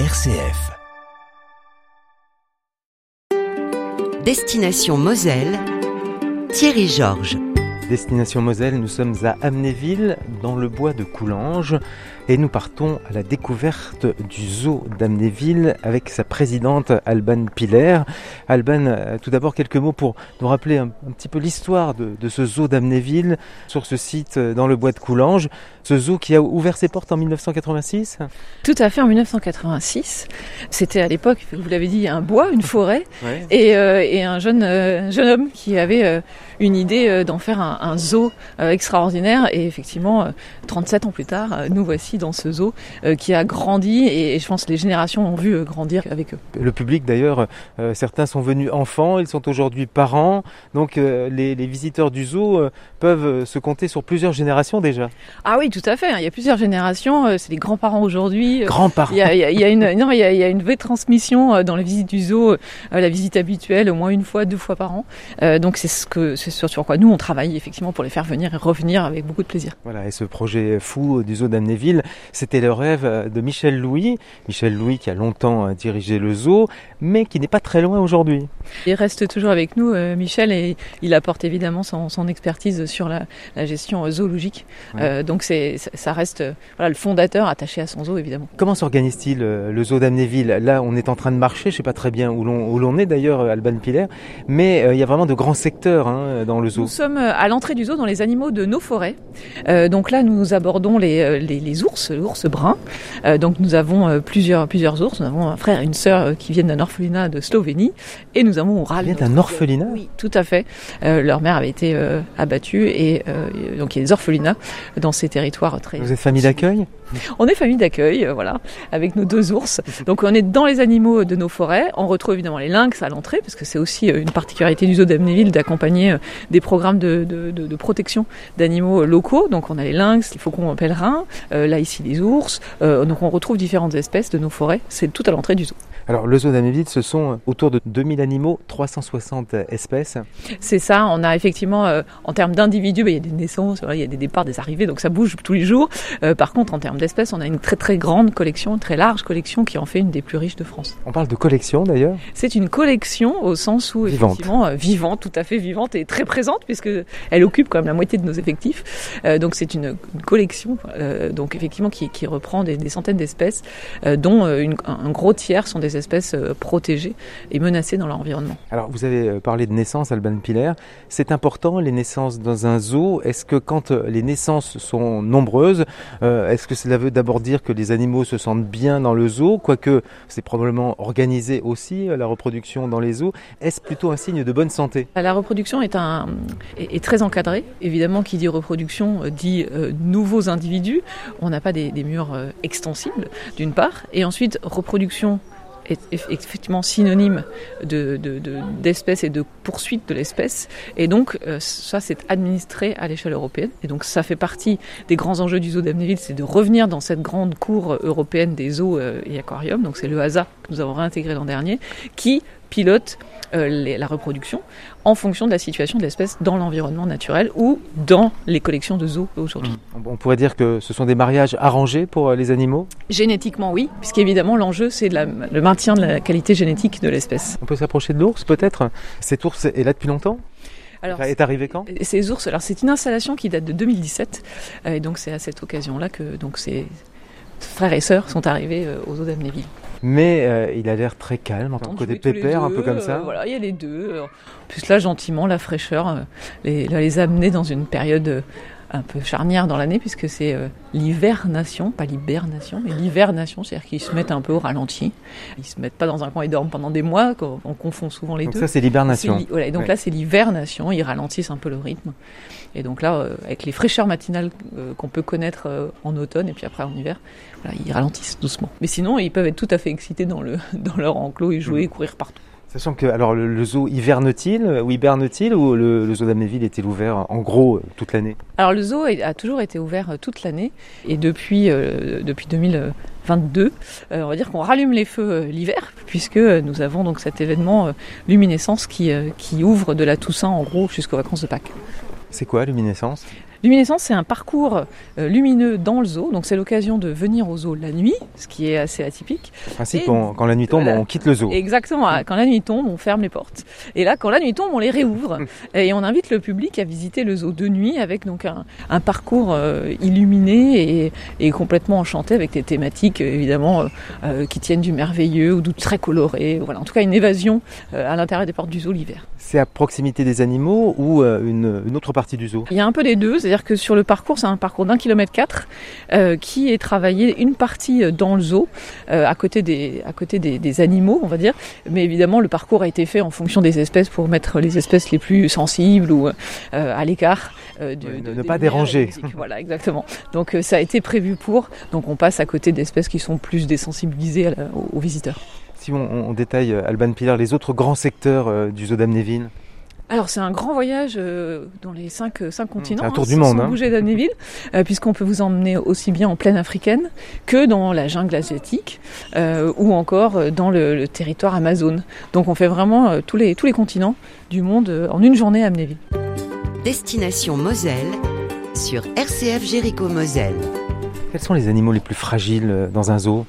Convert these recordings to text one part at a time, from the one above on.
RCF. Destination Moselle, Thierry Georges. Destination Moselle, nous sommes à Amnéville, dans le bois de Coulanges, et nous partons à la découverte du zoo d'Amnéville avec sa présidente Alban Piller. Alban, euh, tout d'abord quelques mots pour nous rappeler un, un petit peu l'histoire de, de ce zoo d'Amnéville sur ce site euh, dans le bois de Coulanges. Ce zoo qui a ouvert ses portes en 1986 Tout à fait, en 1986. C'était à l'époque, vous l'avez dit, un bois, une forêt, Ouais. et, euh, et un jeune, euh, jeune homme qui avait euh, une idée d'en faire un, un zoo extraordinaire. Et effectivement, euh, 37 ans plus tard, nous voici dans ce zoo euh, qui a grandi, et, je pense que les générations ont vu euh, grandir avec eux. Le public d'ailleurs, euh, certains sont venus enfants, ils sont aujourd'hui parents, donc les, les visiteurs du zoo peuvent se compter sur plusieurs générations déjà. Ah oui, tout à fait. hein, Il y a plusieurs générations. C'est les grands-parents aujourd'hui. Grands-parents. Il y a, il y a- il y a une, non, il y a, il y a une vraie transmission dans la visite du zoo, la visite habituelle, au moins une fois, deux fois par an. Donc c'est ce que, c'est sur, sur quoi nous on travaille effectivement pour les faire venir et revenir avec beaucoup de plaisir. Voilà, et ce projet fou du zoo d'Amnéville, c'était le rêve euh, de Michel Louis. Michel Louis qui a longtemps euh, dirigé le zoo, mais qui n'est pas très loin aujourd'hui. Il reste toujours avec nous, euh, Michel, et il apporte évidemment son, son expertise sur la, la gestion zoologique. Ouais. Euh, donc c'est, ça- reste voilà, le fondateur attaché à son zoo évidemment. Comment s'organise-t-il le zoo d'Amnéville? Là, on est en train de marcher, je sais pas très bien où l'on où l'on est d'ailleurs, Alban Piller, mais euh, il y a vraiment de grands secteurs hein, dans le zoo. Nous sommes à l'entrée du zoo dans les animaux de nos forêts. Donc là, nous abordons les, les, les ours, l'ours brun. Euh, donc nous avons euh, plusieurs, plusieurs ours. Nous avons un frère et une sœur euh, qui viennent d'un orphelinat de Slovénie. Et nous avons Oral. Il vient d'un orphelinat? Oui, tout à fait. Euh, leur mère avait été abattue et donc il y a des orphelinats dans ces territoires très... Vous êtes famille d'accueil? On est famille d'accueil, euh, voilà, avec nos deux ours. Donc on est dans les animaux de nos forêts. On retrouve évidemment les lynx à l'entrée, parce que c'est aussi euh, une particularité du zoo d'Amnéville d'accompagner euh, des programmes de, de, protection d'animaux locaux. Donc on a les lynx, les faucons pèlerins, euh, là ici les ours. Donc on retrouve différentes espèces de nos forêts. C'est tout à l'entrée du zoo. Alors le zoo d'Amnéville, ce sont euh, autour de 2000 animaux, 360 espèces. C'est ça, on a effectivement, euh, en termes d'individus, bah, il y a des naissances, il y a des départs, des arrivées, donc ça bouge tous les jours. Euh, par contre, en termes d'espèces, on a une très très grande collection, une très large collection qui en fait une des plus riches de France. On parle de collection d'ailleurs. C'est une collection au sens où Vivante. effectivement euh, vivante, tout à fait vivante et très présente puisque elle occupe quand même la moitié de nos effectifs. Euh, donc c'est une, une collection, euh, donc effectivement qui, qui reprend des, des centaines d'espèces, euh, dont euh, une- un gros tiers sont des espèces euh, protégées et menacées dans leur environnement. Alors vous avez euh, parlé de naissance, Alban Piller. C'est important les naissances dans un zoo? Est-ce que quand euh, les naissances sont nombreuses, euh, est-ce que cela veut d'abord dire que les animaux se sentent bien dans le zoo, quoique c'est probablement organisé aussi la reproduction dans les zoos? Est-ce plutôt un signe de bonne santé? La reproduction est, un, est, est très encadrée. Évidemment, qui dit reproduction dit euh, nouveaux individus. On n'a pas des, des murs euh, extensibles, d'une part. Et ensuite, reproduction est eff- effectivement synonyme de, de, de- d'espèce et de poursuite de l'espèce. Et donc, euh, ça, c'est administré à l'échelle européenne. Et donc, ça fait partie des grands enjeux du zoo d'Amnéville, c'est de revenir dans cette grande cour européenne des zoos euh, et aquariums. Donc, c'est le HASA que nous avons réintégré l'an dernier, qui pilote euh, la reproduction en fonction de la situation de l'espèce dans l'environnement naturel ou dans les collections de zoos aujourd'hui. On on pourrait dire que ce sont des mariages arrangés pour euh, les animaux? Génétiquement, oui, puisqu'évidemment l'enjeu c'est le maintien de la qualité génétique de l'espèce. On peut s'approcher de l'ours peut-être? Cet ours est là depuis longtemps? Alors, Est arrivé quand? Et Ces ours, alors c'est une installation qui date de 2017, euh, et donc c'est à cette occasion-là que donc ces frères et sœurs sont arrivés euh, aux eaux d'Amnéville. Mais euh, il a l'air très calme, un Entendre côté jouer tous les pépère, un peu comme euh, ça. voilà, il y a les deux. En plus là, gentiment, la fraîcheur euh, les, là, les amener dans une période euh, un peu charnière dans l'année, puisque c'est euh, l'hivernation, pas l'hibernation, mais l'hivernation, c'est-à-dire qu'ils se mettent un peu au ralenti. Ils se mettent pas dans un coin et dorment pendant des mois, qu'on- on confond souvent les Donc deux. ça c'est l'hibernation. voilà, donc Ouais. là, c'est l'hivernation, ils ralentissent un peu le rythme. Et donc là, euh, avec les fraîcheurs matinales euh, qu'on peut connaître en automne et puis après en hiver, voilà, ils ralentissent doucement. Mais sinon, ils peuvent être tout à fait excités dans, le, dans leur enclos et jouer et courir partout. Sachant que alors le, le zoo hiverne-t-il ou hiberne-t-il ou le, le zoo d'Amnéville est-il ouvert en gros euh, toute l'année? Alors le zoo a toujours été ouvert euh, toute l'année. Et depuis, euh, depuis 2022, euh, on va dire qu'on rallume les feux euh, l'hiver puisque euh, nous avons donc cet événement euh, luminescence qui, euh, qui ouvre de la Toussaint en gros jusqu'aux vacances de Pâques. C'est quoi luminescence? Luminescence, c'est un parcours euh, lumineux dans le zoo, donc c'est l'occasion de venir au zoo la nuit, ce qui est assez atypique. En principe, on- quand la nuit tombe, Voilà. on quitte le zoo. Exactement, quand la nuit tombe, on ferme les portes. Et là, quand la nuit tombe, on les réouvre. Et on invite le public à visiter le zoo de nuit avec donc un, un parcours euh, illuminé et, et complètement enchanté avec des thématiques euh, évidemment euh, qui tiennent du merveilleux ou du très coloré. Voilà, en tout cas une évasion à l'intérieur des portes du zoo l'hiver. C'est à proximité des animaux ou une, une autre partie du zoo? Il y a un peu des deux, c'est-à-dire que sur le parcours, c'est un parcours d'un kilomètre quatre euh, qui est travaillé une partie euh, dans le zoo, euh, à côté, des, à côté des, des animaux, on va dire. Mais évidemment, le parcours a été fait en fonction des espèces pour mettre les espèces les plus sensibles ou euh, à l'écart. de- ne- de- ne des pas déranger. Voilà, exactement. Donc ça a été prévu pour. Donc on passe à côté d'espèces qui sont plus désensibilisées la- aux, aux visiteurs. Si on, on détaille, Alban Pilar, les autres grands secteurs du zoo d'Amnéville, Alors c'est un grand voyage euh, dans les cinq, euh, cinq continents. c'est un tour hein, du monde, Sans hein. bouger d'Amnéville, euh, puisqu'on peut vous emmener aussi bien en plaine africaine que dans la jungle asiatique euh, ou encore dans le, le territoire Amazon. Donc on fait vraiment euh, tous, les, tous les continents du monde euh, en une journée à Amnéville. Destination Moselle sur RCF Jéricho Moselle. quels sont les animaux les plus fragiles dans un zoo?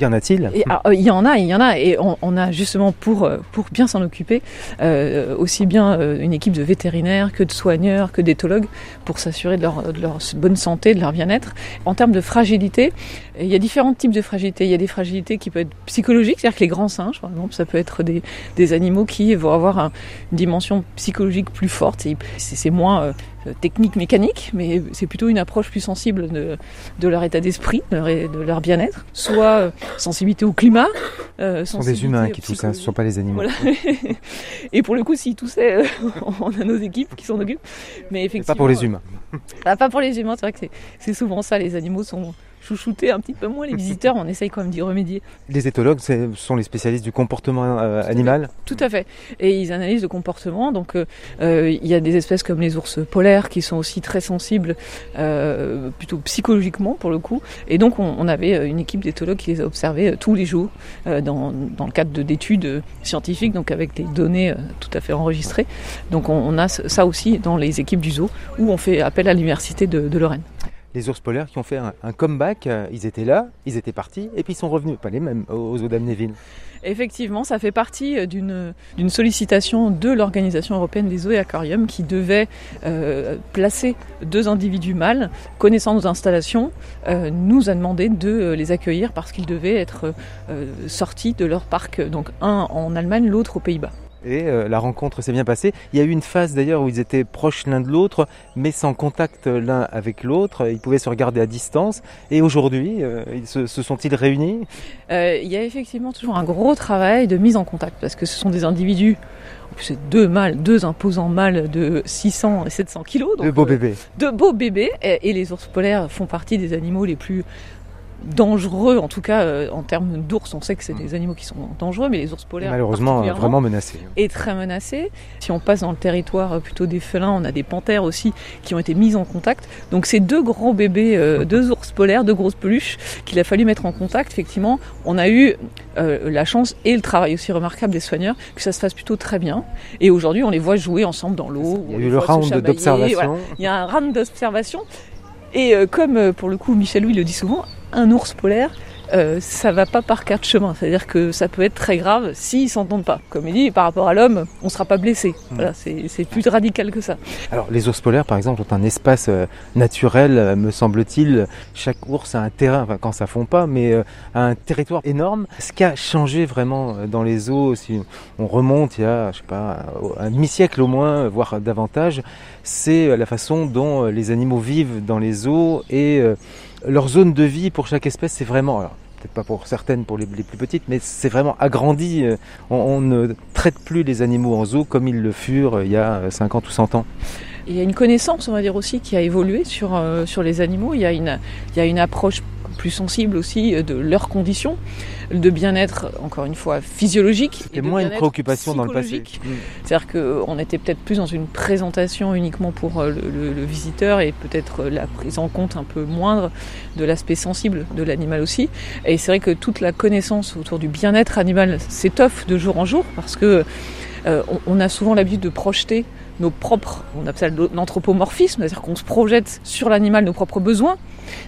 Y en a-t-il? Et, alors, euh, il y en a, il y en a, et on, a justement pour euh, pour bien s'en occuper euh, aussi bien une équipe de vétérinaires que de soigneurs, que d'éthologues pour s'assurer de leur, de leur bonne santé, de leur bien-être. En termes de fragilité, il y a différents types de fragilité. Il y a des fragilités qui peuvent être psychologiques, c'est-à-dire que les grands singes, par exemple, ça peut être des, des animaux qui vont avoir un- une dimension psychologique plus forte. C'est moins technique, mécanique, mais c'est plutôt une approche plus sensible de, de leur état d'esprit, de leur, de leur bien-être. Soit euh, sensibilité au climat. Euh, Ce sont des humains qui toussent, hein, ce ne sont pas les animaux. Voilà. Et pour le coup, s'ils toussaient, euh, on a nos équipes qui s'en occupent. Mais effectivement, pas pour les humains. ah, pas pour les humains, c'est vrai que c'est souvent ça. Les animaux sont chouchoutés un petit peu moins. Les visiteurs, on essaye quand même d'y remédier. Les éthologues, sont les spécialistes du comportement euh, animal. Tout à fait. Et ils analysent le comportement. Donc, euh, euh, il y a des espèces comme les ours polaires qui sont aussi très sensibles, euh, plutôt psychologiquement pour le coup. Et donc, on, on avait une équipe d'éthologues qui les a observés tous les jours euh, dans, dans le cadre de- d'études scientifiques, donc avec des données tout à fait enregistrées. Donc, on, on a ça aussi dans les équipes du zoo où on fait appel à l'université de, de Lorraine. Les ours polaires qui ont fait un, comeback, euh, ils étaient là, ils étaient partis, et puis ils sont revenus, pas les mêmes, au au zoo d'Amnéville. Effectivement, ça fait partie euh, d'une sollicitation de l'Organisation européenne des zoos et aquariums qui devait euh, placer deux individus mâles connaissant nos installations, euh, nous a demandé de euh, les accueillir parce qu'ils devaient être euh, sortis de leur parc, donc un en Allemagne, l'autre aux Pays-Bas. Et euh, la rencontre s'est bien passée. Il y a eu une phase d'ailleurs où ils étaient proches l'un de l'autre, mais sans contact l'un avec l'autre. Ils pouvaient se regarder à distance. Et aujourd'hui, euh, ils se, se sont-ils réunis? Euh, il y a effectivement toujours un gros travail de mise en contact parce que ce sont des individus, en plus c'est deux mâles, deux imposants mâles de 600 et 700 kilos. donc, De beaux euh, bébés. de beaux bébés et, et les ours polaires font partie des animaux les plus dangereux en tout cas euh, en termes d'ours on sait que c'est des animaux qui sont dangereux mais les ours polaires Malheureusement, euh, vraiment menacés. est très menacés si on passe dans le territoire euh, plutôt des félins on a des panthères aussi qui ont été mises en contact donc ces deux grands bébés euh, deux ours polaires deux grosses peluches qu'il a fallu mettre en contact effectivement on a eu euh, la chance et le travail aussi remarquable des soigneurs que ça se fasse plutôt très bien et aujourd'hui on les voit jouer ensemble dans l'eau Il y a eu le round d'observation. voilà. Il y a un round d'observation. Et comme pour le coup Michel Louis le dit souvent, un ours polaire, euh, ça va pas par quatre chemins. C'est-à-dire que ça peut être très grave s'ils s'entendent pas. Comme il dit, par rapport à l'homme, on sera pas blessé. Voilà, c'est plus radical que ça. Alors, les ours polaires, par exemple, ont un espace euh, naturel, euh, me semble-t-il. Chaque ours a un terrain, enfin, quand ça fond pas, mais euh, a un territoire énorme. Ce qui a changé vraiment dans les zoos, si on remonte il y a, je sais pas, un demi-siècle au moins, voire davantage, c'est euh, la façon dont euh, les animaux vivent dans les zoos et euh, leur zone de vie pour chaque espèce, c'est vraiment, peut-être pas pour certaines, pour les, plus petites, mais c'est vraiment agrandi. On, ne traite plus les animaux en zoo comme ils le furent il y a euh, 50 ou 100 ans. Il y a une connaissance, on va dire aussi, qui a évolué sur, sur les animaux. Il y, a une, il y a une approche plus sensible aussi euh, de leurs conditions, de bien-être, encore une fois, physiologique. De moins une préoccupation dans le passé. psychologique. C'est-à-dire qu'on était peut-être plus dans une présentation uniquement pour euh, le, le- le visiteur et peut-être euh, la prise en compte un peu moindre de l'aspect sensible de l'animal aussi. Et c'est vrai que toute la connaissance autour du bien-être animal s'étoffe de jour en jour parce que euh, on, on a souvent l'habitude de projeter nos propres, on appelle ça l'anthropomorphisme, c'est-à-dire qu'on se projette sur l'animal nos propres besoins,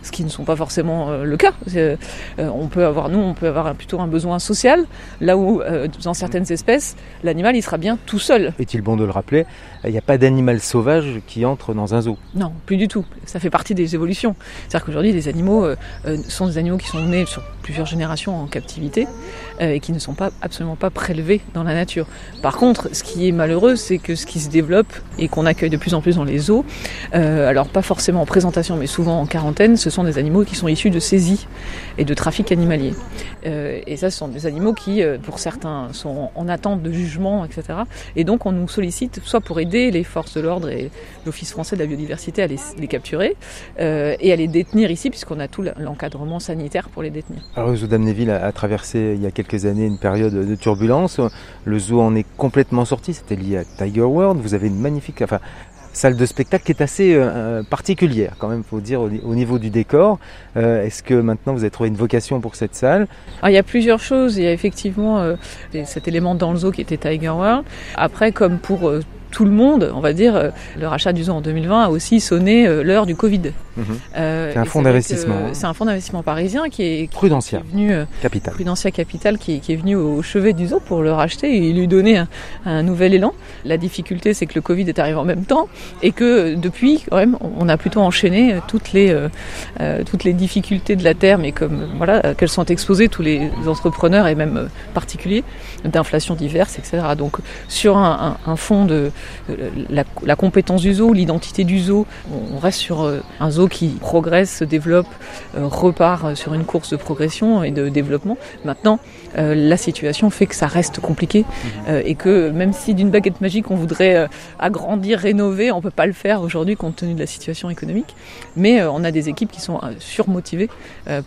ce qui ne sont pas forcément euh, le cas. Euh, on peut avoir, nous, on peut avoir plutôt un besoin social, là où euh, dans certaines espèces, l'animal il sera bien tout seul. Est-il bon de le rappeler Il n'y a pas d'animal sauvage qui entre dans un zoo? Non, plus du tout. Ça fait partie des évolutions. C'est-à-dire qu'aujourd'hui, les animaux sont des animaux qui sont nés sur plusieurs générations en captivité et qui ne sont pas absolument pas prélevés dans la nature. Par contre, ce qui est malheureux, c'est que ce qui se développe et qu'on accueille de plus en plus dans les zoos, alors pas forcément en présentation, mais souvent en quarantaine, ce sont des animaux qui sont issus de saisies et de trafic animalier. Euh, et ça, ce sont des animaux qui, euh, pour certains, sont en attente de jugement, etc. Et donc, on nous sollicite soit pour aider les forces de l'ordre et l'Office français de la biodiversité à les, capturer euh, et à les détenir ici, puisqu'on a tout l'encadrement sanitaire pour les détenir. Alors, le zoo d'Amnéville a, traversé il y a quelques années une période de turbulence. Le zoo en est complètement sorti. C'était lié à Tiger World. Vous avez une magnifique, enfin, salle de spectacle qui est assez euh, euh, particulière quand même, faut dire, au, niveau du décor. Euh, est-ce que maintenant vous avez trouvé une vocation pour cette salle? Ah, Il y a plusieurs choses. Il y a effectivement cet élément dans le zoo qui était Tiger World. Après, comme pour tout le monde, on va dire, le rachat du zoo en 2020 a aussi sonné l'heure du Covid. Euh, c'est un fonds d'investissement. Hein. C'est un fonds d'investissement parisien qui est Prudentia, venu, Capital. Prudentia Capital qui, est venu au chevet du zoo pour le racheter et lui donner un, nouvel élan. La difficulté, c'est que le Covid est arrivé en même temps et que depuis, quand même, on a plutôt enchaîné toutes les toutes les difficultés de la terre, mais comme voilà, qu'elles sont exposées tous les entrepreneurs et même particuliers d'inflation diverses, etc. Donc sur un, un fonds de la, compétence du zoo, l'identité du zoo. On reste sur euh, un zoo qui progresse, se développe, euh, repart sur une course de progression et de développement. Maintenant, euh, la situation fait que ça reste compliqué mhm. et que même si d'une baguette magique on voudrait agrandir, rénover, on peut pas le faire aujourd'hui compte tenu de la situation économique. Mais on a des équipes qui sont surmotivées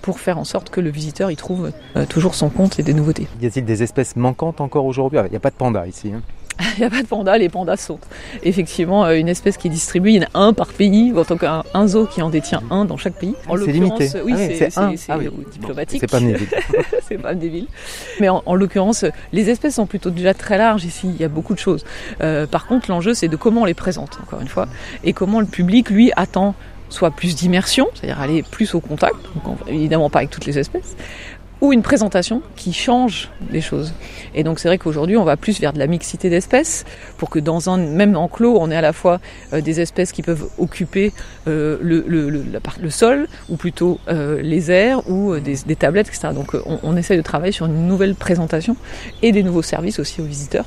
pour faire en sorte que le visiteur y trouve toujours son compte et des nouveautés. Y a-t-il des espèces manquantes encore aujourd'hui? Il n'y a pas de panda ici. Hein. Il n'y a pas de panda, les pandas sautent. Effectivement, euh, une espèce qui est distribuée, il y en a un par pays, en tout cas un zoo qui en détient un dans chaque pays. c'est limité. Oui, ah c'est ah diplomatique. c'est pas villes. c'est pas villes. Mais en, l'occurrence, les espèces sont plutôt déjà très larges ici, il y a beaucoup de choses. Euh, par contre, l'enjeu, c'est de comment on les présente, encore une fois, et comment le public, lui, attend soit plus d'immersion, c'est-à-dire aller plus au contact, donc évidemment pas avec toutes les espèces, ou une présentation qui change les choses. Et donc c'est vrai qu'aujourd'hui on va plus vers de la mixité d'espèces pour que dans un même enclos on ait à la fois euh, des espèces qui peuvent occuper euh, le, le, le, le, sol ou plutôt euh, les airs ou des, des, tablettes, etc. Donc on, on, essaie de travailler sur une nouvelle présentation et des nouveaux services aussi aux visiteurs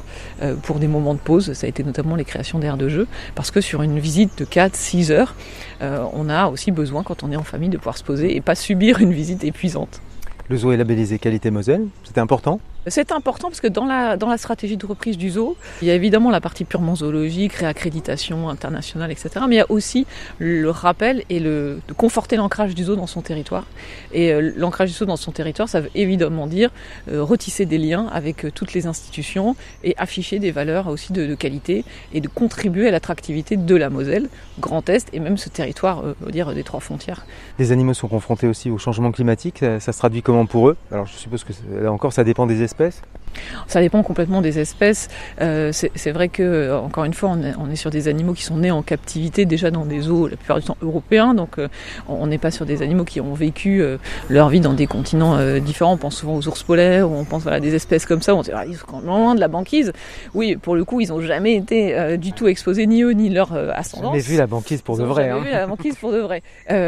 pour des moments de pause. Ça a été notamment les créations d'aires de jeu parce que sur une visite de 4-6 heures, on a aussi besoin quand on est en famille de pouvoir se poser et pas subir une visite épuisante. Le zoo est labellisé qualité Moselle, c'était important c'est important parce que dans la, dans la stratégie de reprise du zoo, il y a évidemment la partie purement zoologique, réaccréditation internationale, etc. Mais il y a aussi le rappel et le, de conforter l'ancrage du zoo dans son territoire. Et euh, l'ancrage du zoo dans son territoire, ça veut évidemment dire euh, retisser des liens avec euh, toutes les institutions et afficher des valeurs aussi de, qualité et de contribuer à l'attractivité de la Moselle, Grand Est et même ce territoire, on dire, des trois frontières. Les animaux sont confrontés aussi au changement climatique. Ça, ça se traduit comment pour eux? Alors je suppose que là encore, ça dépend des espèces huéspedes ça dépend complètement des espèces. Euh, c'est vrai que, encore une fois, on est, sur des animaux qui sont nés en captivité déjà dans des eaux la plupart du temps européens. Donc, euh, on n'est pas sur des animaux qui ont vécu euh, leur vie dans des continents différents. On pense souvent aux ours polaires, ou on pense à des espèces comme ça. On se dit, ah, ils sont loin de la banquise. Oui, pour le coup, ils n'ont jamais été du tout exposés, ni eux, ni leur ascendance. Jamais vu la banquise pour de vrai. Jamais hein. vu la banquise pour de vrai.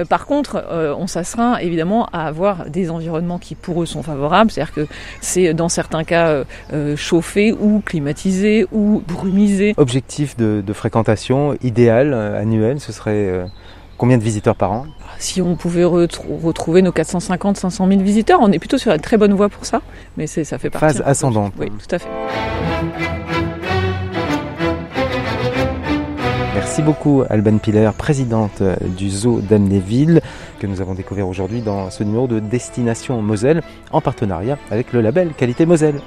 par contre, on s'astreint évidemment à avoir des environnements qui pour eux sont favorables. C'est-à-dire que c'est dans certains cas euh, euh, chauffé ou climatisé ou brumisé. Objectif de, fréquentation idéal euh, annuel, ce serait combien de visiteurs par an? Si on pouvait retrouver nos 450, 500 000 visiteurs, on est plutôt sur une très bonne voie pour ça. Mais ça fait partie. Phase ascendante. Oui, tout à fait. Merci beaucoup Alban Piller, présidente du zoo d'Amnéville, que nous avons découvert aujourd'hui dans ce numéro de Destination Moselle, en partenariat avec le label Qualité Moselle.